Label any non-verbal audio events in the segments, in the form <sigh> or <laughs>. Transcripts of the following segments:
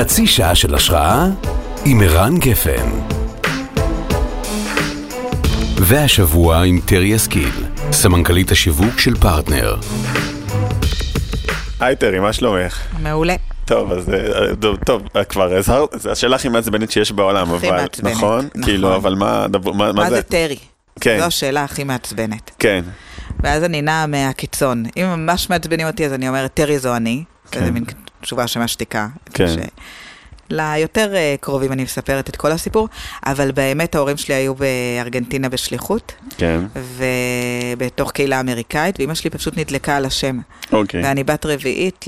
חצי שעה של השראה עם ערן גפן. והשבוע עם טרי השכיל, סמנכ"לית השיווק של פרטנר. היי טרי, מה שלומך? מעולה. טוב, אז אה, טוב, טוב, אה, כבר הזהרת, זו השאלה הכי מעצבנת שיש בעולם, אבל, מעצבנת, נכון? נכון. כאילו, אבל מה, דב- מה, מה זה טרי? כן. זו השאלה הכי מעצבנת. כן, ואז אני נעה מהקיצון. אם ממש מעצבנים אותי, אז אני אומרת, טרי זו אני. כן. זה מין תשובה שמשתיקה. כן. ש- ליותר אה, קרובים אני מספרת את כל הסיפור, אבל באמת ההורים שלי היו בארגנטינה בשליחות, כן, ובתוך קהילה אמריקאית, ואימא שלי פשוט נדלקה על השם. אוקיי. ואני בת רביעית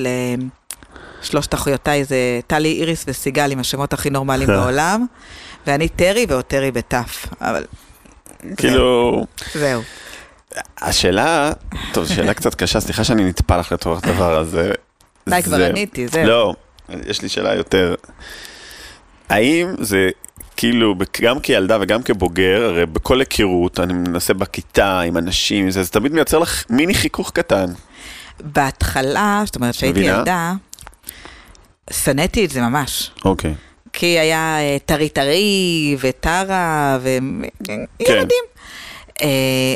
לשלושת אחיותיי, זה טלי, איריס וסיגל עם השמות הכי נורמליים <laughs> בעולם, ואני טרי ועוד טרי בתף, אבל כאילו, זהו. השאלה, טוב, שאלה קצת קשה, סליחה שאני נטפל לך לתוך הדבר הזה. די, כבר עניתי, זהו. לא, יש לי שאלה יותר. האם זה כאילו, גם כילדה וגם כבוגר, הרי בכל היכרות, אני מנסה בכיתה עם אנשים, זה, זה תמיד מייצר לך מיני חיכוך קטן. בהתחלה, זאת אומרת שהייתי מבינה? ילדה, שנאתי את זה ממש. אוקיי. כי היה אה, טרי טרי וטרה וילדים. כן. אה,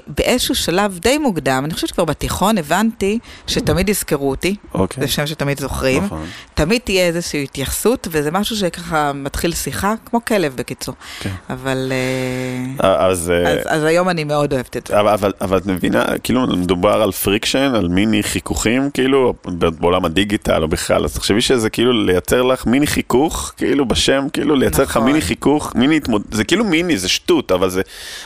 באיזשהו שלב די מוקדם, אני חושבת שכבר בתיכון הבנתי שתמיד יזכרו אותי, אוקיי. זה שם שתמיד זוכרים. נכון. תמיד תהיה איזושהי התייחסות, וזה משהו שככה מתחיל שיחה, כמו כלב בקיצור. כן. אבל, אה, אז, אה, אז, אז היום אני מאוד אוהבת את זה. אבל, אבל, אבל את מבינה, כאילו מדובר על friction, על מיני חיכוכים, כאילו, בעולם הדיגיטל או בכלל, אז תחשבי שזה כאילו לייצר לך מיני חיכוך, כאילו בשם, כאילו לייצר לך נכון. מיני חיכוך, מיני התמוד... זה כאילו מיני, זה שטות, אבל זה,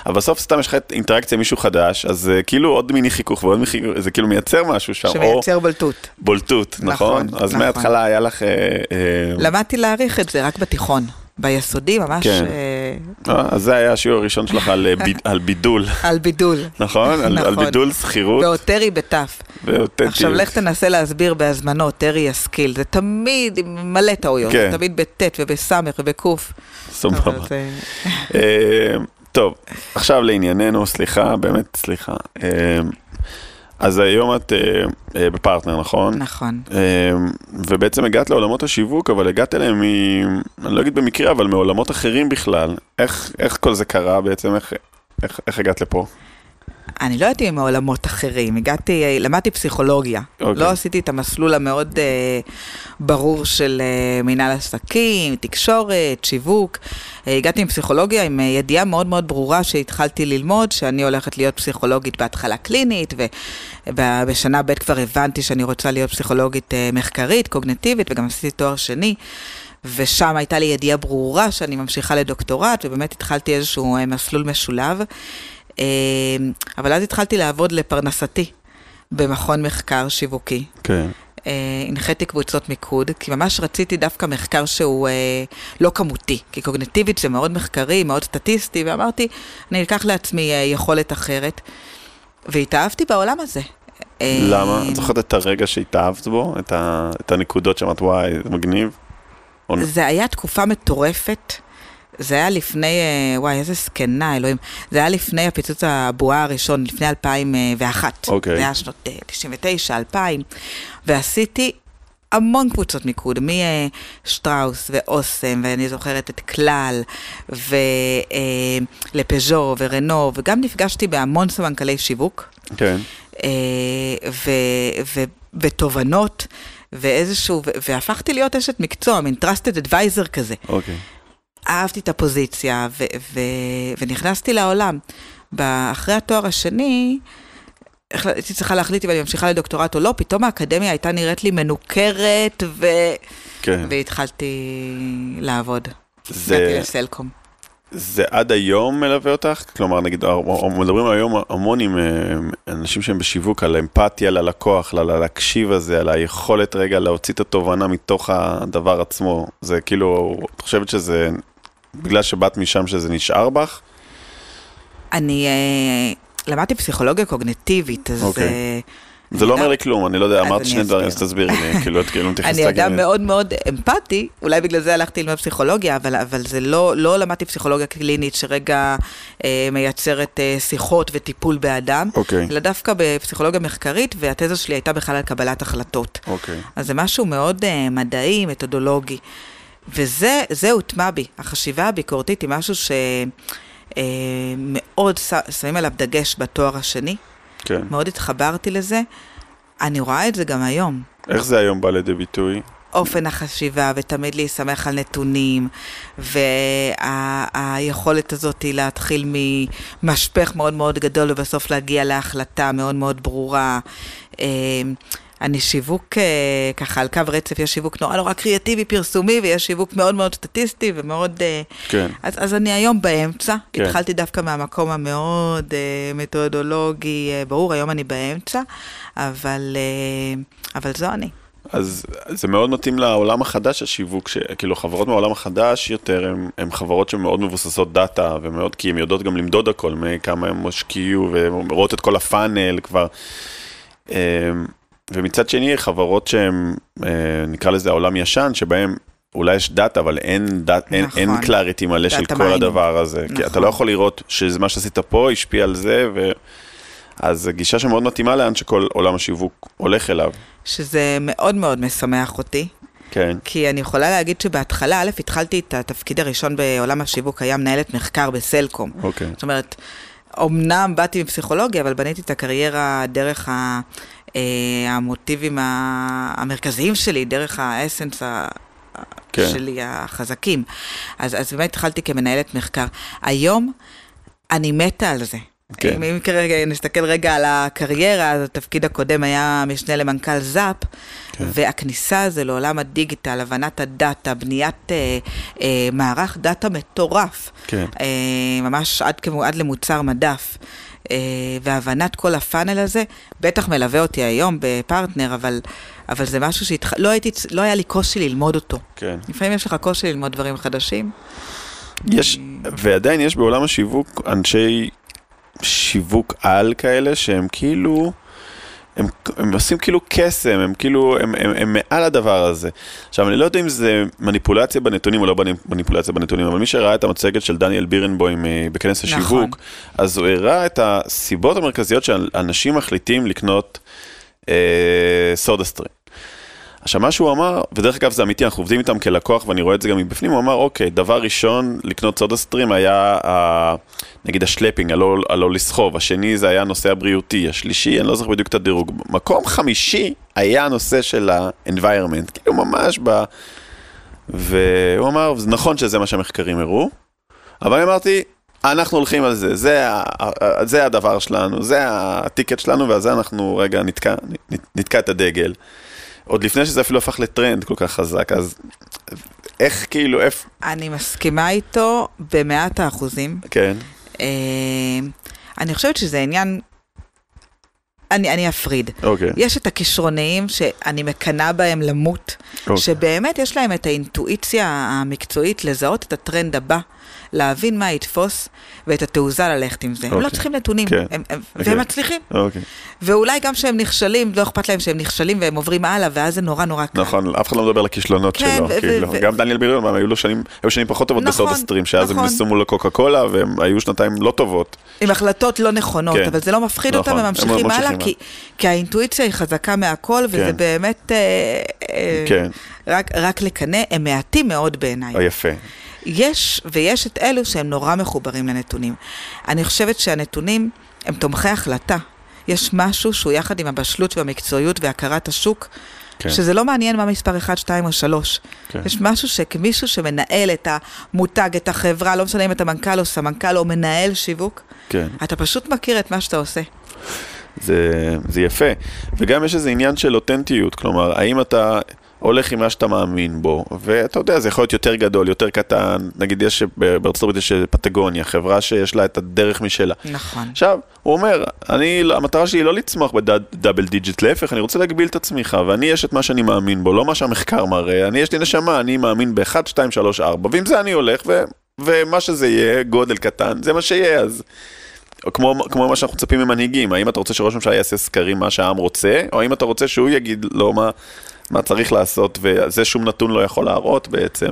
אבל בסוף סתם יש לך אינטראקציה עם מישהו חדש, אז זה כאילו עוד מיני חיכוך ועוד מיני חיכוך, זה כאילו מייצר משהו שם, או שמייצר בלטות. בולטות, נכון? נכון, אז נכון. מההתחלה היה לך... אה, אה, למדתי להעריך את זה רק בתיכון. ביסודי ממש כן. אז זה היה השיעור הראשון שלך על, בידול, <laughs> על בידול. נכון? על, על נכון. בידול שכירות. ועוד טרי בתף. ואותנטיות. עכשיו לך תנסה להסביר בהזמנות, טרי ישכיל, זה תמיד עם מלא טעויות, כן. זה תמיד בטית ובסמך ובקוף. סבבה. טוב, עכשיו לענייננו, סליחה, באמת סליחה. אה, אז היום את אה, אה, בפרטנר, נכון? נכון. אה, ובעצם הגעת לעולמות השיווק, אבל הגעת אליהם מ... אני לא אגיד במקרה, אבל מעולמות אחרים בכלל. איך, איך כל זה קרה בעצם? איך, איך, איך הגעת לפה? אני לא אם מעולמות אחרים, הגעתי, למדתי פסיכולוגיה. אוקיי. לא עשיתי את המסלול המאוד אה, ברור של אה, מנהל עסקים, תקשורת, שיווק. אה, הגעתי עם פסיכולוגיה עם אה, ידיעה מאוד מאוד ברורה שהתחלתי ללמוד, שאני הולכת להיות פסיכולוגית בהתחלה קלינית, ובשנה ב' כבר הבנתי שאני רוצה להיות פסיכולוגית אה, מחקרית, קוגנטיבית, וגם עשיתי תואר שני. ושם הייתה לי ידיעה ברורה שאני ממשיכה לדוקטורט, ובאמת התחלתי איזשהו מסלול משולב. אה, אבל אז התחלתי לעבוד לפרנסתי במכון מחקר שיווקי. כן. אה, הנחיתי קבוצות מיקוד, כי ממש רציתי דווקא מחקר שהוא אה, לא כמותי, כי קוגנטיבית זה מאוד מחקרי, מאוד סטטיסטי, ואמרתי, אני אקח לעצמי אה, יכולת אחרת. והתאהבתי בעולם הזה. למה? את זוכרת את הרגע שהתאהבת בו? את, ה... את הנקודות שאמרת, וואי, זה מגניב? או... זה היה תקופה מטורפת. זה היה לפני, אה, וואי, איזה זקנה, אלוהים. זה היה לפני הפיצוץ הבועה הראשון, לפני 2001. אוקיי. זה היה שנות אה, 99, 2000. ועשיתי המון קבוצות מיקוד, משטראוס ואוסם, ואני זוכרת את כלל, ולפז'ו ורנו, וגם נפגשתי בהמון סמנכלי שיווק. כן. אה, ו- ו- ותובנות, ואיזשהו, והפכתי להיות אשת מקצוע, מין trusted advisor כזה. אוקיי. אהבתי את הפוזיציה, ו- ו- ונכנסתי לעולם. אחרי התואר השני, הייתי צריכה להחליט אם אני ממשיכה לדוקטורט או לא, פתאום האקדמיה הייתה נראית לי מנוכרת, ו... כן. והתחלתי לעבוד. זה... הגעתי לסלקום. זה עד היום מלווה אותך? כלומר, נגיד, מדברים היום המון עם אה, אנשים שהם בשיווק על אמפתיה ללקוח, על הלהקשיב הזה, על היכולת רגע להוציא את התובנה מתוך הדבר עצמו. זה כאילו, את חושבת שזה, בגלל שבאת משם שזה נשאר בך? אני אה, למדתי פסיכולוגיה קוגנטיבית, אז... אוקיי. אה, זה לא אומר לי כלום, אני לא יודע, אמרת שני דברים, אז. תסבירי לי, <laughs> כאילו, את כאילו מתייחסת... אני אדם מאוד מאוד אמפתי, אולי בגלל זה הלכתי ללמוד פסיכולוגיה, אבל, אבל זה לא, לא למדתי פסיכולוגיה קלינית שרגע אה, מייצרת אה, שיחות וטיפול באדם, אוקיי, אלא דווקא בפסיכולוגיה מחקרית, והתזה שלי הייתה בכלל על קבלת החלטות. אוקיי. אז זה משהו מאוד אה, מדעי, מתודולוגי. וזה זה הוטמע בי. החשיבה הביקורתית היא משהו שמאוד אה, שמים עליו דגש בתואר השני. כן. מאוד התחברתי לזה. אני רואה את זה גם היום. איך זה היום בא לידי ביטוי? אופן החשיבה, ותמיד להסתמך על נתונים, והיכולת הזאת היא להתחיל ממשפך מאוד מאוד גדול, ובסוף להגיע להחלטה מאוד מאוד ברורה. אני שיווק, אה, ככה על קו רצף, יש שיווק נורא נורא קריאטיבי, פרסומי, ויש שיווק מאוד מאוד סטטיסטי ומאוד... אה, כן. אז, אז אני היום באמצע, כן. התחלתי דווקא מהמקום המאוד אה, מתודולוגי, ברור, היום אני באמצע, אבל, אבל זו אני. אז זה מאוד מתאים לעולם החדש השיווק, כאילו חברות מהעולם החדש יותר, הן חברות שמאוד מבוססות דאטה, ומאוד, כי הן יודעות גם למדוד הכל, מכמה הם השקיעו, ורואות את כל הפאנל כבר. ומצד שני, חברות שהן, אה, נקרא לזה העולם ישן, שבהן אולי יש דאטה, אבל אין, דאט, אין, נכון. אין clarity מלא של כל mining. הדבר הזה. כי אתה נכון. לא יכול לראות שזה שעשית פה השפיע על זה, ו... אז זו גישה שמאוד מתאימה לאן שכל עולם השיווק הולך אליו. שזה מאוד מאוד משמח אותי. כן, כי אני יכולה להגיד שבהתחלה, א', התחלתי את התפקיד הראשון בעולם השיווק, היה מנהלת מחקר בסלקום. אוקיי. זאת אומרת, אמנם באתי מפסיכולוגיה, אבל בניתי את הקריירה דרך ה, המוטיבים המרכזיים שלי, דרך האסנס ה... כן. שלי החזקים. אז, אז באמת התחלתי כמנהלת מחקר. היום אני מתה על זה. כן. אם, אם כרגע נסתכל רגע על הקריירה, אז התפקיד הקודם היה משנה למנכ"ל זאפ, כן. והכניסה הזו לעולם הדיגיטל, הבנת הדאטה, בניית אה, אה, מערך דאטה מטורף, כן. אה, ממש עד, עד למוצר מדף. אה, והבנת כל הפאנל הזה, בטח מלווה אותי היום בפרטנר, אבל, אבל זה משהו שלא הייתי, לא היה לי קושי ללמוד אותו. כן. לפעמים יש לך קושי ללמוד דברים חדשים. יש, ועדיין יש בעולם השיווק אנשי שיווק על כאלה שהם כאילו, הם, הם עושים כאילו קסם, הם כאילו, הם, הם, הם מעל הדבר הזה. עכשיו, אני לא יודע אם זה מניפולציה בנתונים או לא מניפולציה בנתונים, אבל מי שראה את המצגת של דניאל בירנבוים אה, בכנס נכון. השיווק, אז הוא הראה את הסיבות המרכזיות שאנשים מחליטים לקנות אה, סודה סטרים. עכשיו, מה שהוא אמר, ודרך אגב זה אמיתי, אנחנו עובדים איתם כלקוח ואני רואה את זה גם מבפנים, הוא אמר, אוקיי, דבר ראשון, לקנות סודה סטרים היה, ה, נגיד, השלפינג, הלא, הלא לסחוב, השני זה היה הנושא הבריאותי, השלישי, אני לא זוכר בדיוק את הדירוג, מקום חמישי היה הנושא של ה-environment, כאילו ממש ב... והוא אמר, נכון שזה מה שהמחקרים הראו, אבל אמרתי, אנחנו הולכים על זה, זה, ה- זה הדבר שלנו, זה הטיקט שלנו, ועל זה אנחנו רגע נתקע, נתקע את הדגל. עוד לפני שזה אפילו הפך לטרנד כל כך חזק, אז איך כאילו, איפה, אני מסכימה איתו במאת האחוזים. כן, אה, אני חושבת שזה עניין... אני, אני אפריד. אוקיי, יש את הכישרוניים שאני מקנאה בהם למות, אוקיי. שבאמת יש להם את האינטואיציה המקצועית לזהות את הטרנד הבא, להבין מה יתפוס, ואת התעוזה ללכת עם זה. הם לא אוקיי. צריכים נתונים, כן. הם, הם, אוקיי. והם מצליחים. אוקיי. ואולי גם כשהם נכשלים, לא אכפת להם שהם נכשלים והם עוברים הלאה, ואז זה נורא נורא קל. נכון, אף אחד לא מדבר על הכישלונות כן, שלו, ו- כאילו, ו- גם דניאל בירמן, היו לו שנים, היו שנים פחות טובות נכון, בסודה סטרים, שאז הם נכון. ניסו מול הקוקה קולה, והם היו שנתיים לא טובות. עם החלטות לא נכונות, כן. אבל זה לא מפחיד נכון, אותם, הם הם ממשיכים ממשיכים הלאה, כי, כי האינטואיציה היא חזקה מהכל, וזה כן. באמת אה, אה, כן, רק, רק לקנא, הם מעטים מאוד בעיניי. אה, יפה. יש, ויש את אלו שהם נורא מחוברים לנתונים. אני חושבת שהנתונים הם תומכי החלטה. יש משהו שהוא יחד עם הבשלות והמקצועיות והכרת השוק, כן. שזה לא מעניין מה מספר 1, 2 או 3. כן. יש משהו שכמישהו שמנהל את המותג, את החברה, לא משנה אם אתה מנכ"ל או סמנכ"ל או מנהל שיווק, כן. אתה פשוט מכיר את מה שאתה עושה. זה, זה יפה. וגם יש איזה עניין של אותנטיות, כלומר, האם אתה הולך עם מה שאתה מאמין בו, ואתה יודע, זה יכול להיות יותר גדול, יותר קטן, נגיד יש בארצות הברית יש פטגוניה, חברה שיש לה את הדרך משלה. נכון. עכשיו, הוא אומר, אני, המטרה שלי היא לא לצמוח ב double digit, להפך, אני רוצה להגביל את הצמיחה, ואני יש את מה שאני מאמין בו, לא מה שהמחקר מראה, אני יש לי נשמה, אני מאמין ב-1, 2, 3, 4, ועם זה אני הולך, ו, ומה שזה יהיה, גודל קטן, זה מה שיהיה, אז... כמו, כמו מה שאנחנו מצפים ממנהיגים, האם אתה רוצה שראש הממשלה יעשה סקרים מה שהעם רוצה, או האם אתה רוצה שהוא יגיד לו מה, מה צריך לעשות, וזה שום נתון לא יכול להראות בעצם.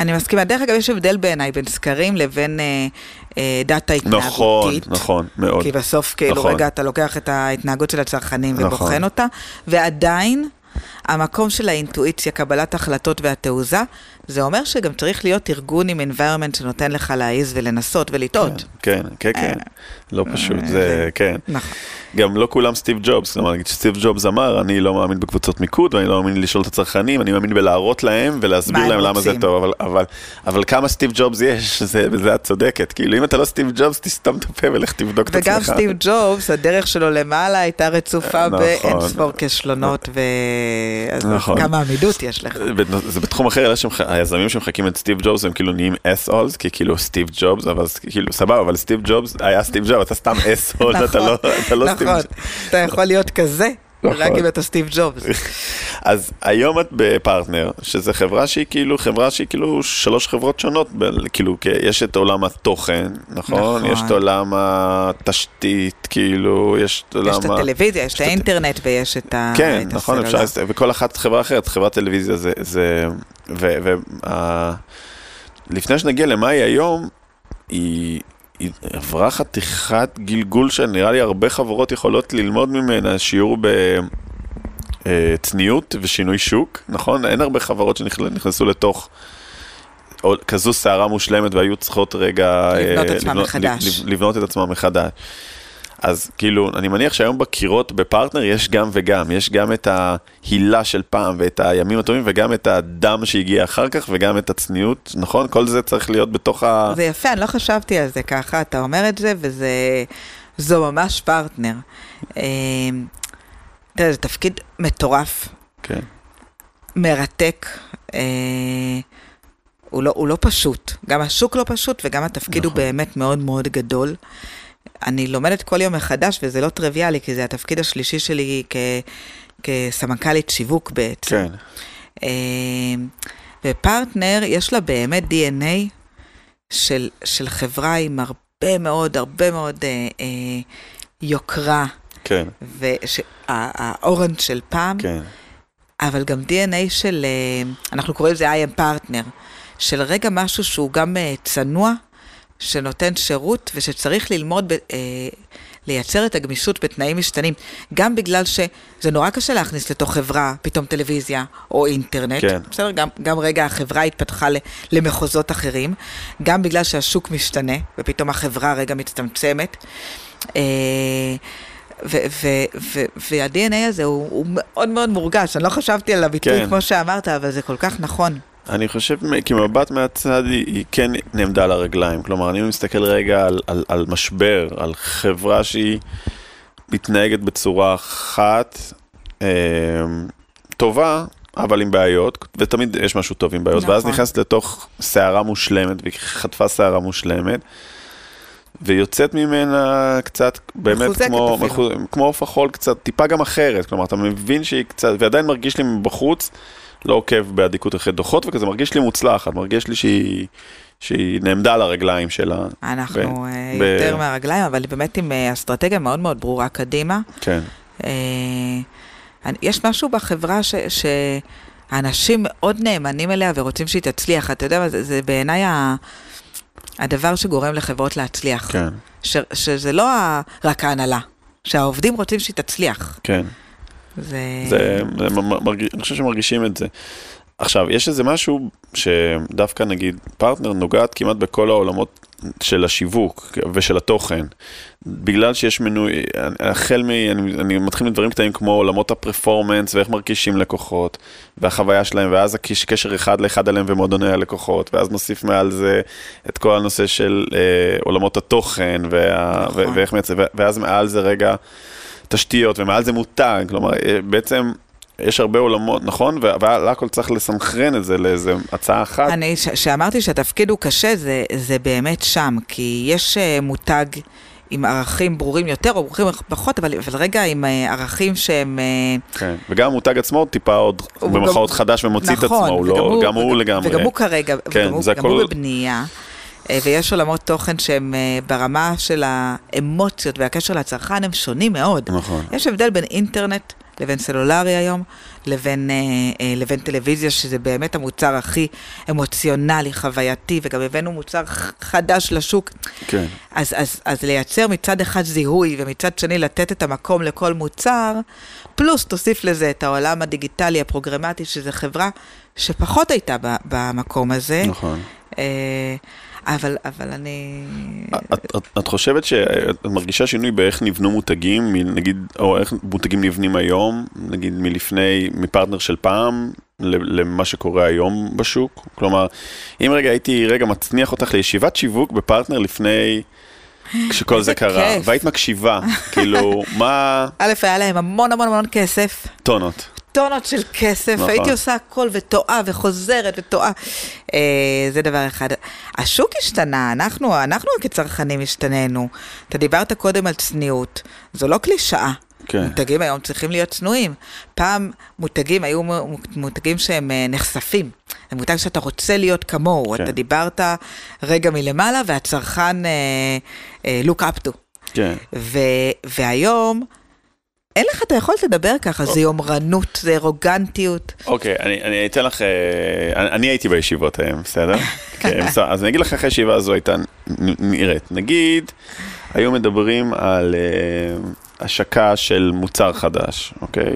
אני מסכימה. דרך אגב, יש הבדל בעיניי בין סקרים לבין אה, אה, דאטה נכון, התנהגותית. נכון, מאוד. כי בסוף, כאילו, נכון. רגע, אתה לוקח את ההתנהגות של הצרכנים נכון. ובוחן אותה, ועדיין, המקום של האינטואיציה, קבלת החלטות והתעוזה, זה אומר שגם צריך להיות ארגון עם environment שנותן לך להעיז ולנסות ולטעות. כן, כן, כן, לא פשוט, זה, כן. נכון. גם לא כולם סטיב ג'ובס, כלומר, נגיד שסטיב ג'ובס אמר, אני לא מאמין בקבוצות מיקוד, ואני לא מאמין לשאול את הצרכנים, אני מאמין בלהראות להם ולהסביר להם למה זה. טוב, אבל, אבל, אבל כמה סטיב ג'ובס יש, <laughs> זה, בזה את צודקת, כאילו אם אתה לא סטיב ג'ובס, תסתום את הפה ולך תבדוק את עצמך. וגם סטיב ג'ובס, הדרך שלו למעלה הייתה רצופה נכון. באינספור כישלונות. אז נכון. כמה עמידות יש לך. זה בתחום אחר, שמח- היזמים שמחקים את סטיב ג'ובס הם כאילו נהיים assholes, כי כאילו סטיב ג'ובס, אבל כאילו סבבה, אבל סטיב ג'ובס היה סטיב ג'ובס, אתה סתם <laughs> אס-הול, אתה לא אתה לא סטיב נכון, ג'ובס. אתה יכול להיות כזה, נכון. רק אם אתה סטיב ג'ובס. <laughs> אז היום את בפרטנר, שזה חברה שהיא כאילו, חברה שהיא כאילו שלוש חברות שונות, כאילו, יש את עולם התוכן, נכון? נכון. יש את עולם התשתית, כאילו, יש את עולם יש את. הטלוויזיה, יש את האינטרנט ויש את ה- כן, נכון. אפשר, וכל אחת חברה אחרת, חברת טלוויזיה זה, זה, ו, ו, ה- לפני שנגיע למה היא היום, היא עברה חתיכת גלגול שנראה לי הרבה חברות יכולות ללמוד ממנה, שיעור בצניעות ושינוי שוק, נכון? אין הרבה חברות שנכנסו לתוך... או כזו סערה מושלמת והיו צריכות רגע... לבנות אה, עצמם מחדש. לב- לבנות את עצמם מחדש. אז כאילו, אני מניח שהיום בקירות בפרטנר יש גם וגם, יש גם את ההילה של פעם ואת הימים הטובים וגם את הדם שהגיע אחר כך וגם את הצניעות, נכון? כל זה צריך להיות בתוך ה... זה יפה, אני לא חשבתי על זה ככה, אתה אומר את זה, וזה... זו ממש פרטנר. אה, תראה, זה תפקיד מטורף, כן, מרתק. אה, הוא לא, הוא לא פשוט, גם השוק לא פשוט וגם התפקיד הוא נכון. באמת מאוד מאוד גדול. אני לומדת כל יום מחדש וזה לא טריוויאלי, כי זה התפקיד השלישי שלי כ, כסמנכ"לית שיווק בעצם. כן, אה, ופרטנר, יש לה באמת DNA של, של חברה עם הרבה מאוד, הרבה מאוד אה, אה, יוקרה, כן, והאורנד של פעם, כן, אבל גם DNA של, אה, אנחנו קוראים לזה I am partner, של רגע משהו שהוא גם אה, צנוע, שנותן שירות ושצריך ללמוד, ב, אה, לייצר את הגמישות בתנאים משתנים. גם בגלל שזה נורא קשה להכניס לתוך חברה פתאום טלוויזיה או אינטרנט. כן. בסדר? גם, גם רגע החברה התפתחה למחוזות אחרים, גם בגלל שהשוק משתנה ופתאום החברה רגע מצטמצמת. אה, וה-DNA הזה הוא, הוא מאוד מאוד מורגש, אני לא חשבתי על הביטוי כן. כמו שאמרת, אבל זה כל כך נכון. אני חושב, כמבט מהצד, היא, היא כן נעמדה על הרגליים. כלומר, אני מסתכל רגע על, על, על משבר, על חברה שהיא מתנהגת בצורה אחת, אה, טובה, אבל עם בעיות, ותמיד יש משהו טוב עם בעיות, נכון. ואז נכנסת לתוך סערה מושלמת, והיא חטפה סערה מושלמת. ויוצאת ממנה קצת, באמת כמו, אפילו. מחו, כמו עוף החול, קצת, טיפה גם אחרת, כלומר, אתה מבין שהיא קצת, ועדיין מרגיש לי מבחוץ, לא עוקב באדיקות אחרי דוחות וכזה, מרגיש לי מוצלחת, מרגיש לי שהיא, שהיא נעמדה על הרגליים שלה. אנחנו ב- אה, ב- יותר מהרגליים, אבל באמת עם אה, אסטרטגיה מאוד מאוד ברורה קדימה. כן, אה, יש משהו בחברה ש... שאנשים מאוד נאמנים אליה ורוצים שהיא תצליח. אתה יודע, מה, זה, זה בעיניי ה... הדבר שגורם לחברות להצליח. כן, ש... שזה לא. רק ההנהלה, שהעובדים רוצים שהיא תצליח. כן. זה... זה, זה מרגיש, אני חושב שמרגישים את זה. עכשיו, יש איזה משהו שדווקא נגיד פרטנר נוגעת כמעט בכל העולמות של השיווק ושל התוכן. בגלל שיש מנוי, החל מ... אני, אני מתחיל מדברים קטנים כמו עולמות הפרפורמנס ואיך מרגישים לקוחות והחוויה שלהם, ואז הקש- קשר אחד לאחד עליהם ומועדוני הלקוחות, ואז נוסיף מעל זה את כל הנושא של אה, עולמות התוכן וה, נכון. ו- ואיך מייצר, ו- ואז מעל זה רגע תשתיות ומעל זה מותג, כלומר אה, בעצם יש הרבה עולמות, נכון? ועל הכל צריך לסנכרן את זה לאיזה הצעה אחת. אני, שאמרתי שהתפקיד הוא קשה, זה, זה באמת שם, כי יש אה, מותג עם ערכים ברורים יותר או ברורים פחות, אבל, אבל רגע עם אה, ערכים שהם... אה, כן. וגם המותג עצמו טיפה עוד הוא במרכאות גם- חדש ומוציא את נכון, עצמו, הוא לא, הוא- גם הוא לגמרי. וגם הוא כרגע, כן, וגם הוא, גם הוא הכל- בבנייה. ויש עולמות תוכן שהם ברמה של האמוציות והקשר לצרכן הם שונים מאוד. נכון. יש הבדל בין אינטרנט לבין סלולרי היום, לבין, אה, אה, לבין טלוויזיה, שזה באמת המוצר הכי אמוציונלי, חווייתי, וגם הבאנו מוצר חדש לשוק. כן. אז, אז, אז לייצר מצד אחד זיהוי, ומצד שני לתת את המקום לכל מוצר, פלוס תוסיף לזה את העולם הדיגיטלי הפרוגרמטי, שזה חברה שפחות הייתה במקום הזה. נכון. אה, אבל, אבל אני... את, את, את חושבת שאת מרגישה שינוי באיך נבנו מותגים, נגיד, או איך מותגים נבנים היום, נגיד מלפני, מפרטנר של פעם, למה שקורה היום בשוק? כלומר, אם רגע הייתי רגע מצניח אותך לישיבת שיווק בפרטנר לפני, כשכל זה קרה, כיף. והיית מקשיבה, כאילו, <laughs> מה א', היה להם המון המון המון כסף, טונות? טונות של כסף, נכון. הייתי עושה הכל וטועה וחוזרת וטועה. אה, זה דבר אחד. השוק השתנה, אנחנו, אנחנו כצרכנים השתננו. אתה דיברת קודם על צניעות, זו לא קלישאה. כן. מותגים היום צריכים להיות צנועים. פעם מותגים היו מו- מותגים שהם אה, נחשפים. זה מותג שאתה רוצה להיות כמוהו. כן. אתה דיברת רגע מלמעלה והצרכן אה, אה, look up to. כן. ו, והיום, אין לך את היכולת לדבר ככה, זה יומרנות, זה ארוגנטיות. אוקיי, אני, אתן לך, אה, אני, הייתי בישיבות היום, בסדר? <laughs> כן, בסדר, אז אני אגיד לך איך הישיבה הזו הייתה נראית. נגיד, היו מדברים על אה, השקה של מוצר חדש, אוקיי?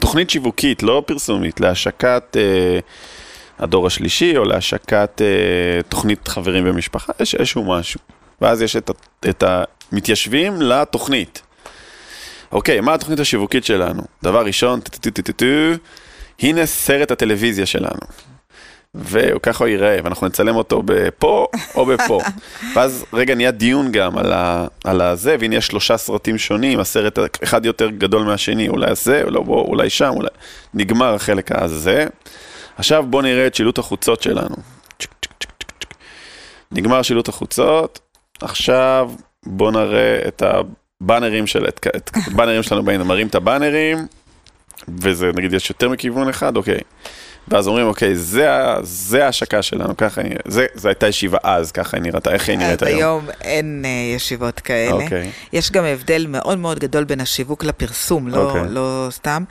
תוכנית שיווקית, לא פרסומית, להשקת אה, הדור השלישי, או להשקת אה, תוכנית חברים ומשפחה, יש איזשהו משהו. ואז יש את, את המתיישבים לתוכנית. אוקיי, מה התוכנית השיווקית שלנו? דבר ראשון, הנה סרט הטלוויזיה שלנו. וככה הוא ייראה, ואנחנו נצלם אותו בפה או בפה. <laughs> ואז רגע נהיה דיון גם על, ה, על הזה, והנה יש שלושה סרטים שונים, הסרט אחד יותר גדול מהשני, אולי זה, אולי, בוא, אולי שם, אולי... נגמר החלק הזה. עכשיו בואו נראה את שילוט החוצות שלנו. נגמר שילוט החוצות, עכשיו בואו נראה את הבאנרים של, את, את הבאנרים שלנו, באינטרנט, מראים את הבאנרים, וזה נגיד יש יותר מכיוון אחד, אוקיי. ואז אומרים, אוקיי, זה, זה ההשקה שלנו, ככה היא, זה, זה הייתה ישיבה אז, ככה היא נראתה, איך היא נראית היום? היום אין אה, ישיבות כאלה. אוקיי. יש גם הבדל מאוד מאוד גדול בין השיווק לפרסום, לא, אוקיי. לא סתם.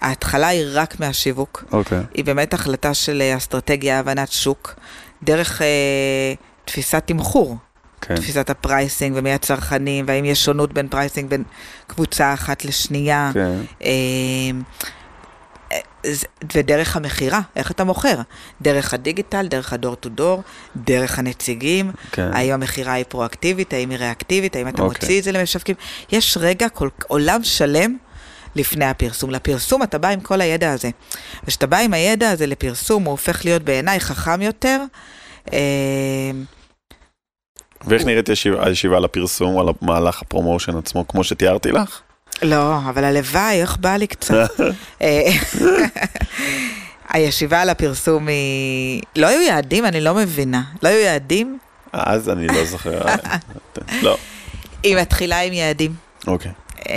ההתחלה היא רק מהשיווק. אוקיי. היא באמת החלטה של אה, אסטרטגיה, הבנת שוק, דרך אה, תפיסת תמחור. כן. תפיסת ה pricing ומי הצרכנים, והאם יש שונות בין pricing בין קבוצה אחת לשנייה. כן. אמ, אה, ודרך המכירה, איך אתה מוכר? דרך הדיגיטל, דרך הדור טו דור, דרך הנציגים, כן. האם המכירה היא פרואקטיבית, האם היא ריאקטיבית, האם אתה אוקיי. מוציא את זה למשווקים. יש רגע, כל, עולם שלם לפני הפרסום. לפרסום אתה בא עם כל הידע הזה. וכשאתה בא עם הידע הזה לפרסום, הוא הופך להיות בעיניי חכם יותר. אמ, ואיך נראית הישיבה, על הפרסום, על המהלך הפרומושן עצמו, כמו שתיארתי לך? לא, אבל הלוואי, איך בא לי קצת. <laughs> אה, <laughs> הישיבה על הפרסום היא... לא היו יעדים? אני לא מבינה. לא היו יעדים? אז אני לא זוכר. <laughs> לא, היא מתחילה עם יעדים. אוקיי. אה,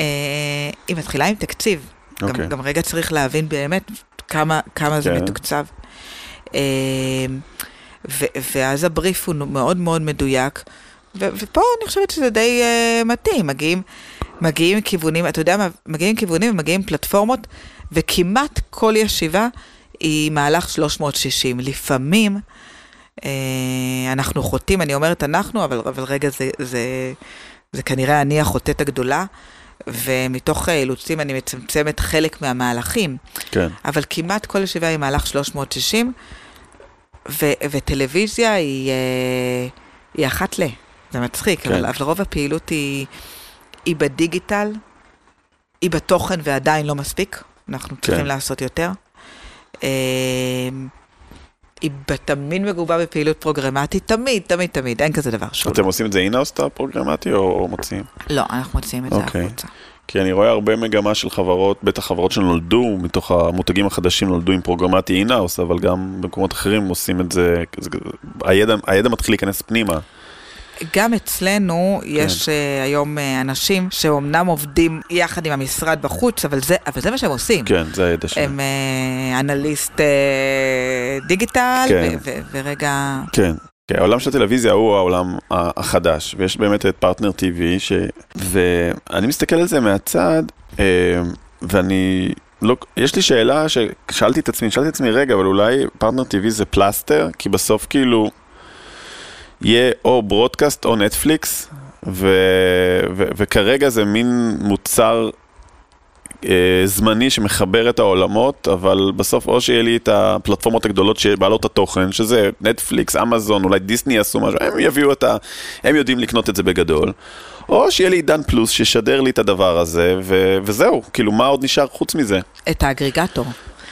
היא מתחילה עם תקציב. גם, אוקיי. גם רגע צריך להבין באמת כמה, כמה זה כן. מתוקצב. אה, ואז הבריף הוא מאוד מאוד מדויק, ו, ופה אני חושבת שזה די אה, מתאים, מגיעים, מגיעים כיוונים, אתה יודע מה, מגיעים כיוונים ומגיעים פלטפורמות, וכמעט כל ישיבה היא מהלך 360. לפעמים אה, אנחנו חוטאים, אני אומרת אנחנו, אבל, אבל רגע זה, זה, זה כנראה אני החוטאת הגדולה. ומתוך אילוצים אני מצמצמת חלק מהמהלכים, כן. אבל כמעט כל ישיבה היא מהלך 360, ו- וטלוויזיה היא, אה, היא אחת ל... זה מצחיק, כן. אבל, אבל רוב הפעילות היא, היא בדיגיטל, היא בתוכן ועדיין לא מספיק, אנחנו צריכים כן. לעשות יותר. אה, היא תמיד מגובה בפעילות פרוגרמטית, תמיד, תמיד, תמיד, אין כזה דבר שהוא אתם עושים את זה אינאוס, את הפרוגרמטי, או מוציאים? לא, אנחנו מוציאים את זה אוקיי. החוצה. כי אני רואה הרבה מגמה של חברות, בטח חברות שנולדו, מתוך המותגים החדשים נולדו עם programmatic in-house, אבל גם במקומות אחרים עושים את זה, זה- הידע, הידע מתחיל להיכנס פנימה. גם אצלנו יש אה, היום אה, אנשים שאומנם עובדים יחד עם המשרד בחוץ, אבל זה, אבל זה מה שהם עושים. כן, זה הידע שלי. הם אה, אנליסט אה, דיגיטל, כן. ו- ו- ורגע... כן, כן, העולם של הטלוויזיה הוא העולם החדש, ויש באמת את פרטנר TV, ש... ואני מסתכל על זה מהצד, אה, ואני... לא, יש לי שאלה ששאלתי את עצמי, שאלתי את עצמי, רגע, אבל אולי פרטנר TV זה פלסטר? כי בסוף כאילו יהיה או broadcast או נטפליקס, ו, ו, וכרגע זה מין מוצר זמני שמחבר את העולמות, אבל בסוף או שיהיה לי את הפלטפורמות הגדולות שבעלות התוכן, שזה נטפליקס, אמזון, אולי דיסני יעשו משהו, הם יביאו את ה... הם יודעים לקנות את זה בגדול. או שיהיה לי עידן פלוס שישדר לי את הדבר הזה, ו- וזהו, כאילו מה עוד נשאר חוץ מזה? את האגריגטור.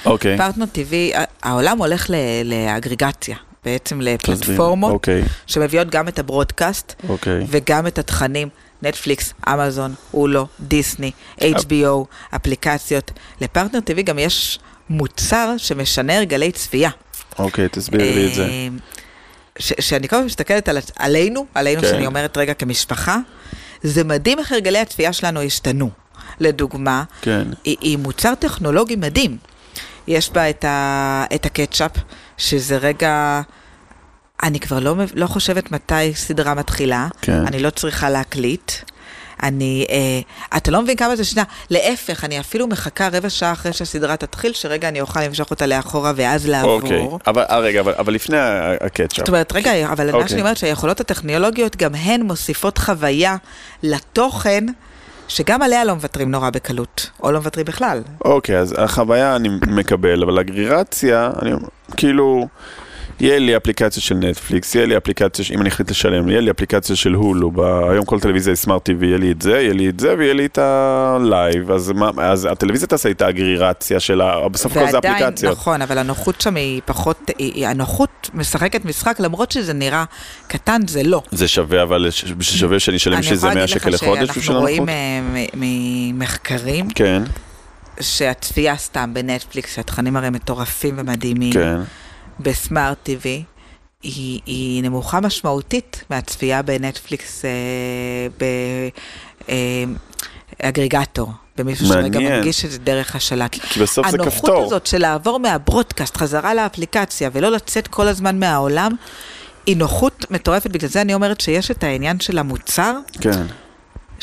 אוקיי. פרטנר TV, העולם הולך ל- לאגריגציה, בעצם לפלטפורמות, אוקיי, שמביאות גם את הברודקאסט אוקיי. וגם את התכנים, נטפליקס, אמזון, אולו, דיסני, HBO, אפליקציות. לפרטנר TV גם יש מוצר שמשנה הרגלי צפייה. אוקיי, תסבירי לי את זה. ש- שאני כל הזמן מסתכלת על, עלינו, עלינו כן. שאני אומרת רגע כמשפחה, זה מדהים איך הרגלי הצפייה שלנו השתנו. לדוגמה, כן. היא, היא מוצר טכנולוגי מדהים. יש בה את, ה, את הקטשאפ, שזה רגע, אני כבר לא, לא חושבת מתי סדרה מתחילה, כן. אני לא צריכה להקליט. אני, אה, אתה לא מבין כמה זה שנייה, להפך, אני אפילו מחכה רבע שעה אחרי שהסדרה תתחיל, שרגע אני אוכל למשוך אותה לאחורה ואז לעבור. אוקיי. אבל, אה, רגע, אבל, אבל לפני ה catch up. זאת אומרת, רגע, אבל מה אוקיי. שאני אומרת שהיכולות הטכנולוגיות גם הן מוסיפות חוויה לתוכן, שגם עליה לא מוותרים נורא בקלות, או לא מוותרים בכלל. אוקיי, אז החוויה אני מקבל, אבל האגרגציה, אני כאילו, יהיה לי אפליקציה של נטפליקס, יהיה לי אפליקציה, אם אני אחליט לשלם, יהיה לי אפליקציה של הולו, ב- היום כל טלוויזיה היא smart TV, יהיה לי את זה, יהיה לי את זה, ויהיה לי את ה live, אז, מה, אז הטלוויזיה תעשה את האגרגציה שלה, בסוף הכל זה ועדיין, אפליקציות. נכון, אבל הנוחות שם היא פחות, היא, הנוחות משחקת משחק, למרות שזה נראה קטן, זה לא. זה שווה, אבל שווה שאני אשלם אני שזה יכולה 100 להגיד שקל לך לחודש בשביל שאנחנו רואים הנוחות? אה, מ- ממחקרים, כן, שהצפייה סתם בנטפליקס, שהתכנים הרי מטורפים ומדהימים, כן, בסמארט TV, היא, היא נמוכה משמעותית מהצפייה בנטפליקס אה, באגריגטור. במישהו שרגע. מרגיש את זה דרך השלט. כי בסוף זה הנוחות כפתור. הזאת של לעבור מהברודקאסט חזרה לאפליקציה ולא לצאת כל הזמן מהעולם, היא נוחות מטורפת. בגלל זה אני אומרת שיש את העניין של המוצר, כן.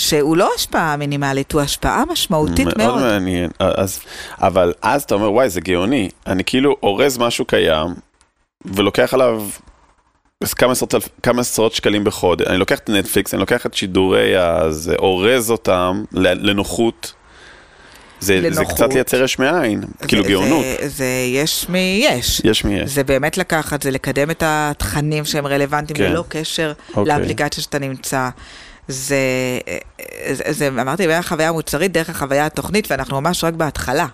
שהוא לא השפעה מינימלית, הוא השפעה משמעותית מאוד. מאוד מעניין. אז, אבל אז אתה אומר, וואי, זה גאוני. אני כאילו אורז משהו קיים, ולוקח עליו כמה עשרות, כמה עשרות שקלים בחודש. אני לוקח את נטפליקס, אני לוקח את שידורי הזה, אורז אותם לנוחות. זה, זה לנוחות. קצת לייצר יש מאין, כאילו זה- גאונות. זה, זה יש מי יש. יש מי יש. זה באמת לקחת, זה לקדם את התכנים שהם רלוונטיים, כן. ללא קשר אוקיי. לאפליקציה שאתה נמצא. זה, זה, זה אמרתי, בין החוויה המוצרית דרך החוויה התוכנית, ואנחנו ממש רק בהתחלה.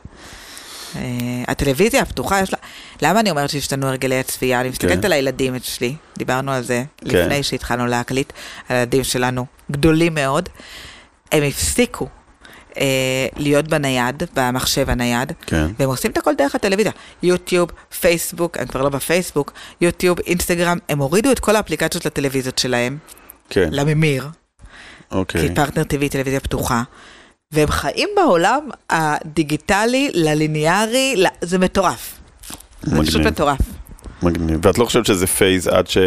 Uh, הטלוויזיה הפתוחה, יש לה... למה אני אומרת שהשתנו הרגלי הצפייה? אני מסתכלת כן. על הילדים אצלי, דיברנו על זה כן. לפני שהתחלנו להקליט, הילדים שלנו גדולים מאוד, הם הפסיקו uh, להיות בנייד, במחשב הנייד, כן. והם עושים את הכל דרך הטלוויזיה. יוטיוב, פייסבוק, הם כבר לא בפייסבוק, יוטיוב, אינסטגרם, הם הורידו את כל האפליקציות לטלוויזיות שלהם, כן, לממיר, אוקיי. כי פרטנר TV, טלוויזיה פתוחה, והם חיים בעולם הדיגיטלי, לליניארי, ל- זה מטורף. זה פשוט מגניב. מטורף. מגניב. ואת לא חושבת שזה phase עד ש...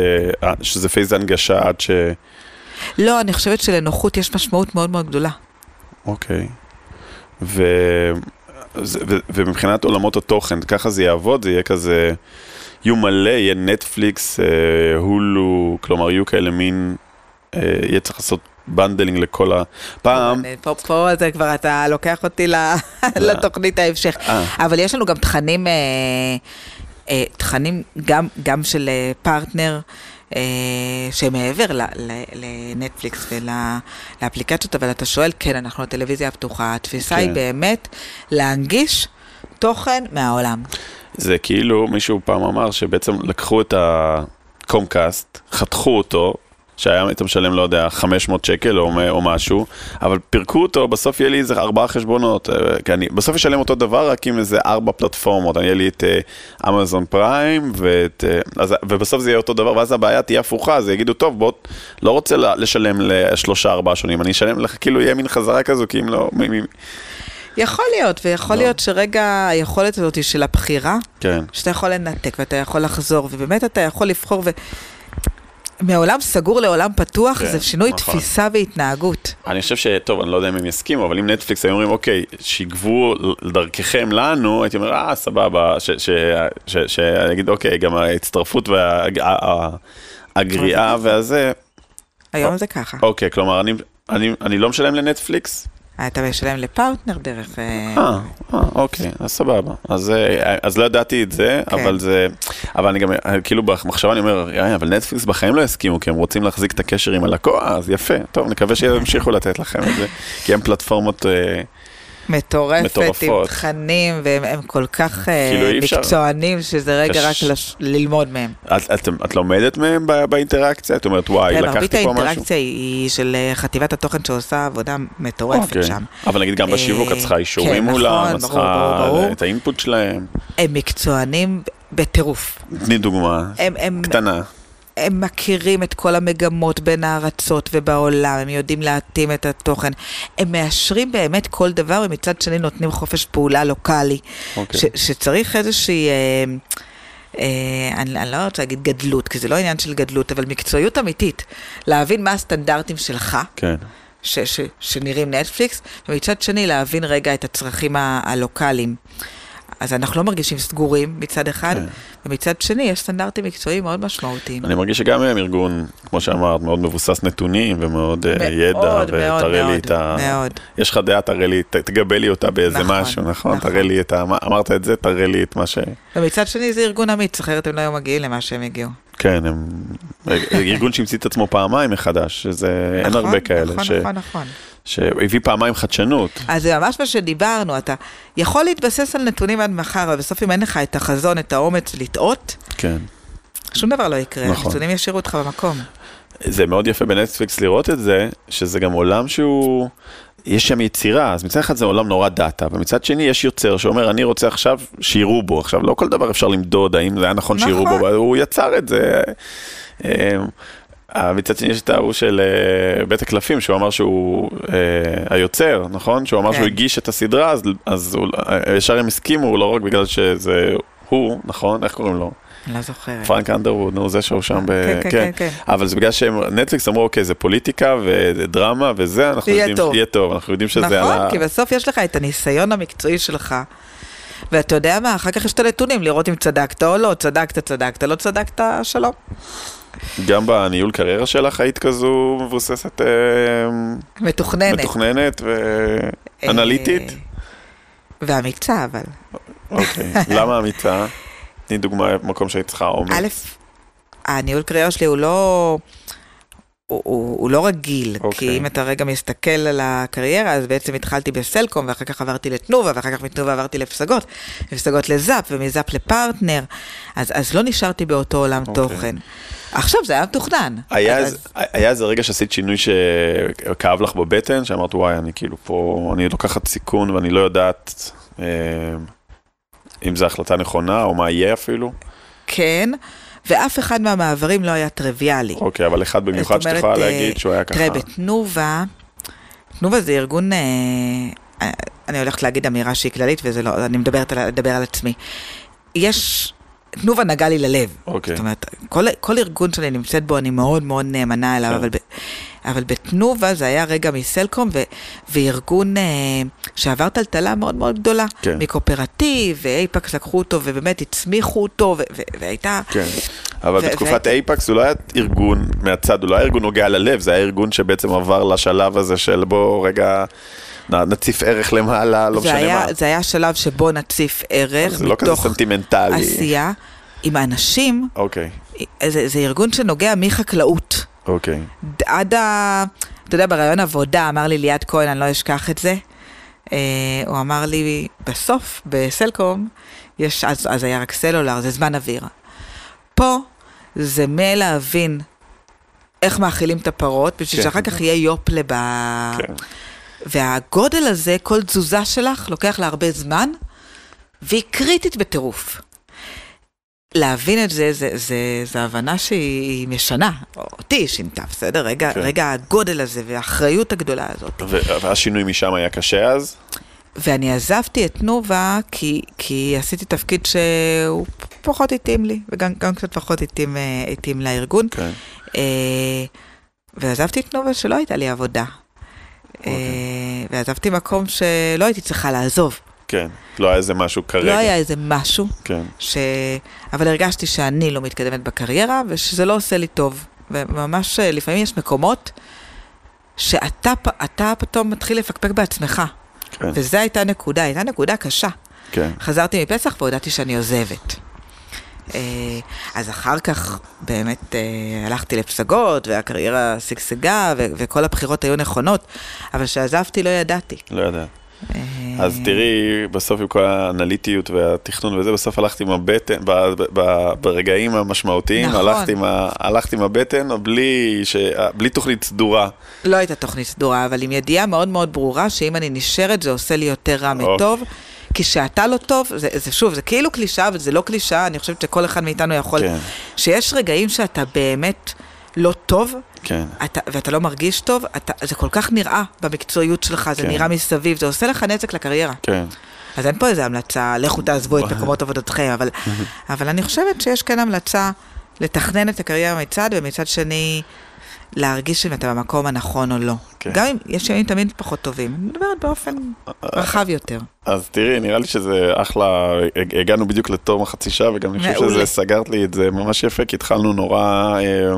אה, שזה phase הנגשה עד ש... לא, אני חושבת שלנוחות יש משמעות מאוד מאוד גדולה. אוקיי. ו... זה- ו... ומבחינת עולמות התוכן, ככה זה יעבוד, זה יהיה כזה... יהיו מלא, יהיה נטפליקס, אה, הולו, כלומר יהיו כאלה מין... אה, יהיה צריך לעשות bundling לכל ה... פעם... פה, פה זה כבר אתה לוקח אותי <laughs> לתוכנית ההמשך. אה. אבל יש לנו גם תכנים, אה, אה, תכנים גם, גם של אה, פרטנר, אה, שמעבר לנטפליקס ולאפליקציות, אבל אתה שואל, כן, אנחנו הטלוויזיה הפתוחה, התפיסה כן. היא באמת להנגיש תוכן מהעולם. זה כאילו, מישהו פעם אמר שבעצם לקחו את הקומקאסט, חתכו אותו, שהיה, היית משלם, לא יודע, 500 שקל או, או משהו, אבל פירקו אותו, בסוף יהיה לי איזה ארבעה חשבונות. אה, כי אני בסוף אשלם אותו דבר, רק עם איזה ארבע פלטפורמות. יהיה לי את אמזון פריים, ואת, אה, אז, ובסוף זה יהיה אותו דבר, ואז הבעיה תהיה הפוכה, אז יגידו, טוב, בוא, לא רוצה לשלם לשלושה, ארבעה שונים, אני אשלם לך, כאילו יהיה מין חזרה כזו, כי אם לא... מ- מ- יכול להיות, ויכול לא. להיות שרגע היכולת הזאת של הבחירה, כן, שאתה יכול לנתק ואתה יכול לחזור, ובאמת אתה יכול לבחור ו... מעולם סגור לעולם פתוח, כן, זה שינוי נכון. תפיסה והתנהגות. אני חושב שטוב, אני לא יודע אם הם יסכימו, אבל אם נטפליקס היו אומרים, אוקיי, שיגבו דרככם לנו, הייתי אומר, אה, סבבה, ש- ש- ש- שיגיד, אוקיי, גם ההצטרפות והגריעה והזה, היום זה ככה. אוקיי, כלומר, אני- אני אני לא משלם לנטפליקס? אתה משלם לפרטנר דרך... אה, אה, אה, אוקיי, אז סבבה. אז, אה, אז לא ידעתי את זה, כן. אבל זה... אבל אני גם, כאילו במחשבה אני אומר, "אה, אבל נטפליקס בחיים לא יסכימו, כי הם רוצים להחזיק את הקשר עם הלקוח, אז יפה. טוב, נקווה שימשיכו לתת לכם את זה, כי הם פלטפורמות... אה, מטורפת, עם מטורפות. תכנים, והם הם כל כך אה, כאילו אי אפשר. מקצוענים, שזה רגע קש- רק לש- ללמוד מהם. את, את, את לומדת מהם ב- באינטראקציה? את אומרת, וואי, כן, מרבית לקחתי פה משהו? האינטראקציה היא של אה, חטיבת התוכן שעושה עבודה מטורפת אוקיי. שם. אבל נגיד גם בשיווק אה, את צריכה אישורים כן, מולם, נכון, את צריכה. את האינפוט שלהם. הם מקצוענים בטירוף. תני דוגמה הם, הם, קטנה. הם מכירים את כל המגמות בין הארצות ובעולם, הם יודעים להתאים את התוכן. הם מאשרים באמת כל דבר, ומצד שני נותנים חופש פעולה לוקאלי. אוקיי. ש, שצריך איזושהי, אה, אה, אני, אני לא רוצה להגיד גדלות, כי זה לא עניין של גדלות, אבל מקצועיות אמיתית. להבין מה הסטנדרטים שלך, כן. ש, ש, שנראים נטפליקס, ומצד שני להבין רגע את הצרכים ה- הלוקאליים. אז אנחנו לא מרגישים סגורים מצד אחד, כן. ומצד שני יש סטנדרטים מקצועיים מאוד משמעותיים. אני מרגיש שגם הם ארגון, כמו שאמרת, מאוד מבוסס נתונים ומאוד אה, ידע, מאוד, מאוד, ותראה לי מאוד, את ה... מאוד. יש לך דעה, תראה לי, תגבה לי אותה באיזה נכון, משהו, נכון? נכון. תראה לי את ה... מה- אמרת את זה, תראה לי את מה ש... ומצד שני זה ארגון אמיץ, אחרת הם לא היו מגיעים למה שהם הגיעו. כן, הם... ארגון שהמציא את עצמו פעמיים מחדש, שזה... אין נכון, הרבה כאלה. נכון, ש- נכון, נכון. שהביא פעמיים חדשנות. אז זה ממש מה שדיברנו, אתה יכול להתבסס על נתונים עד מחר, אבל בסוף אם אין לך את החזון, את האומץ לטעות, כן. שום דבר לא יקרה, נכון. הנתונים ישאירו אותך במקום. זה מאוד יפה בנטפליקס לראות את זה, שזה גם עולם שהוא, יש שם יצירה, אז מצד אחד זה עולם נורא דאטה, ומצד שני יש יוצר שאומר, אני רוצה עכשיו שיראו בו. עכשיו, לא כל דבר אפשר למדוד, האם זה היה נכון נכון. שיראו בו, אבל הוא יצר את זה. אה, מצד שני יש את ההוא של אה, בית הקלפים, שהוא אמר שהוא אה, היוצר, נכון? שהוא אמר כן. שהוא הגיש את הסדרה, אז, ישר הם הסכימו, לא רק בגלל שזה הוא, נכון? איך קוראים לו? לא זוכרת. פרנק אנדרווד, נו, זה שהוא שם ב... כן, כן, כן, כן. אבל זה בגלל שהם, נטפליקס אמרו, אוקיי, זה פוליטיקה ודרמה וזה, אנחנו יודעים, טוב. יהיה טוב, אנחנו יודעים שזה על נכון, ה... כי בסוף יש לך את הניסיון המקצועי שלך. ואתה יודע מה, אחר כך יש את הנתונים, לראות אם צדקת או לא, צדקת, צדקת, לא צדקת, שלום. גם בניהול קריירה שלך היית כזו מבוססת, אה, מתוכננת. מתוכננת ואנליטית? אה, ואמיצה, אבל. אוקיי, <laughs> למה אמיצה? תני דוגמה מקום שהיית צריכה אומץ. א', הניהול קריירה שלי הוא לא... הוא, הוא, הוא לא רגיל, okay. אוקיי. כי אם אתה רגע מסתכל על הקריירה, אז בעצם התחלתי בסלקום, ואחר כך עברתי לתנובה, ואחר כך מתנובה עברתי לפסגות, מפסגות לזאפ, ומזאפ לפרטנר, אז, אז לא נשארתי באותו עולם okay. אוקיי. תוכן. עכשיו זה היה מתוכנן. היה אז- איזה- היה איזה רגע שעשית שינוי שכאב לך בבטן, שאמרת וואי, אני כאילו פה, אני לוקחת סיכון ואני לא יודעת אה, אם זו החלטה נכונה או מה יהיה אפילו. כן, ואף אחד מהמעברים לא היה טריוויאלי. אוקיי, אבל אחד במיוחד שאת יכולה אה, להגיד שהוא היה ככה. תראה, בתנובה, תנובה זה ארגון, אה, אה, אני הולכת להגיד אמירה שהיא כללית, וזה לא, אני מדברת על, מדבר על עצמי. יש, תנובה נגע לי ללב. אוקיי. זאת אומרת, כל, כל ארגון שאני נמצאת בו, אני מאוד מאוד נאמנה אליו, כן. אבל, ב, אבל בתנובה זה היה רגע מסלקום, ו, וארגון אה, שעבר טלטלה מאוד מאוד גדולה. כן. מקואופרטיב, ואייפקס לקחו אותו, ובאמת הצמיחו אותו, ו, ו, והייתה... כן, אבל ו- בתקופת ו- אייפקס הוא לא היה ארגון מהצד, הוא לא היה ארגון נוגע ללב, זה היה ארגון שבעצם עבר לשלב הזה של בוא רגע נציף ערך למעלה, לא משנה היה, מה. זה היה שלב שבו נציף ערך זה לא כזה מתוך סנטימנטלי. עשייה עם האנשים, אוקיי, זה, זה ארגון שנוגע מחקלאות אוקיי. עד ה... אתה יודע, בראיון עבודה אמר לי ליעד כהן, אני לא אשכח את זה. אה, הוא אמר לי, בסוף, בסלקום, יש, אז, אז היה רק סלולר, זה זמן אוויר. פה זה מלהבין איך מאכילים את הפרות, בשביל כן. שאחר כך יהיה יופלה ב... כן. והגודל הזה, כל תזוזה שלך, לוקח לה הרבה זמן, והיא קריטית בטירוף. להבין את זה, זה, זה, זה הבנה שהיא משנה, אותי היא שינתה, בסדר? רגע, כן. רגע הגודל הזה והאחריות הגדולה הזאת. והשינוי משם היה קשה אז? ואני עזבתי את תנובה כי, כי עשיתי תפקיד שהוא פחות התאים לי, וגם גם קצת פחות התאים, אה, התאים לארגון. כן. אה, ועזבתי את תנובה שלא הייתה לי עבודה. אה, ועזבתי מקום שלא הייתי צריכה לעזוב. כן, לא היה איזה משהו כרגע. לא היה איזה משהו, כן. ש... אבל הרגשתי שאני לא מתקדמת בקריירה ושזה לא עושה לי טוב. וממש אה, לפעמים יש מקומות שאתה אתה פתאום מתחיל לפקפק בעצמך. כן. וזו הייתה נקודה, הייתה נקודה קשה. כן. חזרתי מפסח והודעתי שאני עוזבת. אה, אז אחר כך באמת אה, הלכתי לפסגות, והקריירה שגשגה, וכל הבחירות היו נכונות, אבל כשעזבתי לא ידעתי. לא ידעת. אז תראי, בסוף עם כל האנליטיות והתכנון וזה, בסוף הלכתי עם הבטן, ברגעים המשמעותיים, נכון. הלכתי, עם ה, הלכתי עם הבטן בלי, ש, בלי תוכנית סדורה. לא הייתה תוכנית סדורה, אבל עם ידיעה מאוד מאוד ברורה, שאם אני נשארת זה עושה לי יותר רע מטוב. כי כשאתה לא טוב, זה, זה שוב, זה כאילו קלישה, אבל זה לא קלישה, אני חושבת שכל אחד מאיתנו יכול... כן. שיש רגעים שאתה באמת לא טוב, כן. אתה, ואתה לא מרגיש טוב, אתה, זה כל כך נראה במקצועיות שלך, זה כן. נראה מסביב, זה עושה לך נזק לקריירה. כן. אז אין פה איזה המלצה, לכו תעזבו את <laughs> מקומות עבודתכם, אבל, <laughs> אבל אני חושבת שיש כן המלצה לתכנן את הקריירה מצד, ומצד שני, להרגיש אם אתה במקום הנכון או לא. כן. גם אם יש ימים תמיד פחות טובים, אני מדברת באופן רחב יותר. אז תראי, נראה לי שזה אחלה, הג- הגענו בדיוק לתום החצי שעה, וגם אני חושב. שזה, סגרת לי את זה ממש יפה, כי התחלנו נורא אה,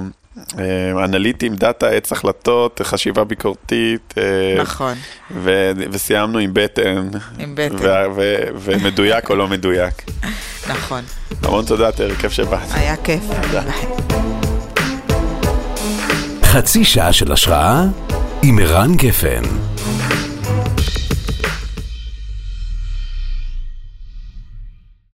אה, אנליטיים, דאטה, עץ החלטות, חשיבה ביקורתית, אה, נכון, ו- וסיימנו עם בטן. עם בטן. ו- ו- ומדויק או לא מדויק. <laughs> נכון. המון תודה, תרי, כיף שבאת. היה כיף. תודה. חצי שעה של השראה עם ערן גפן.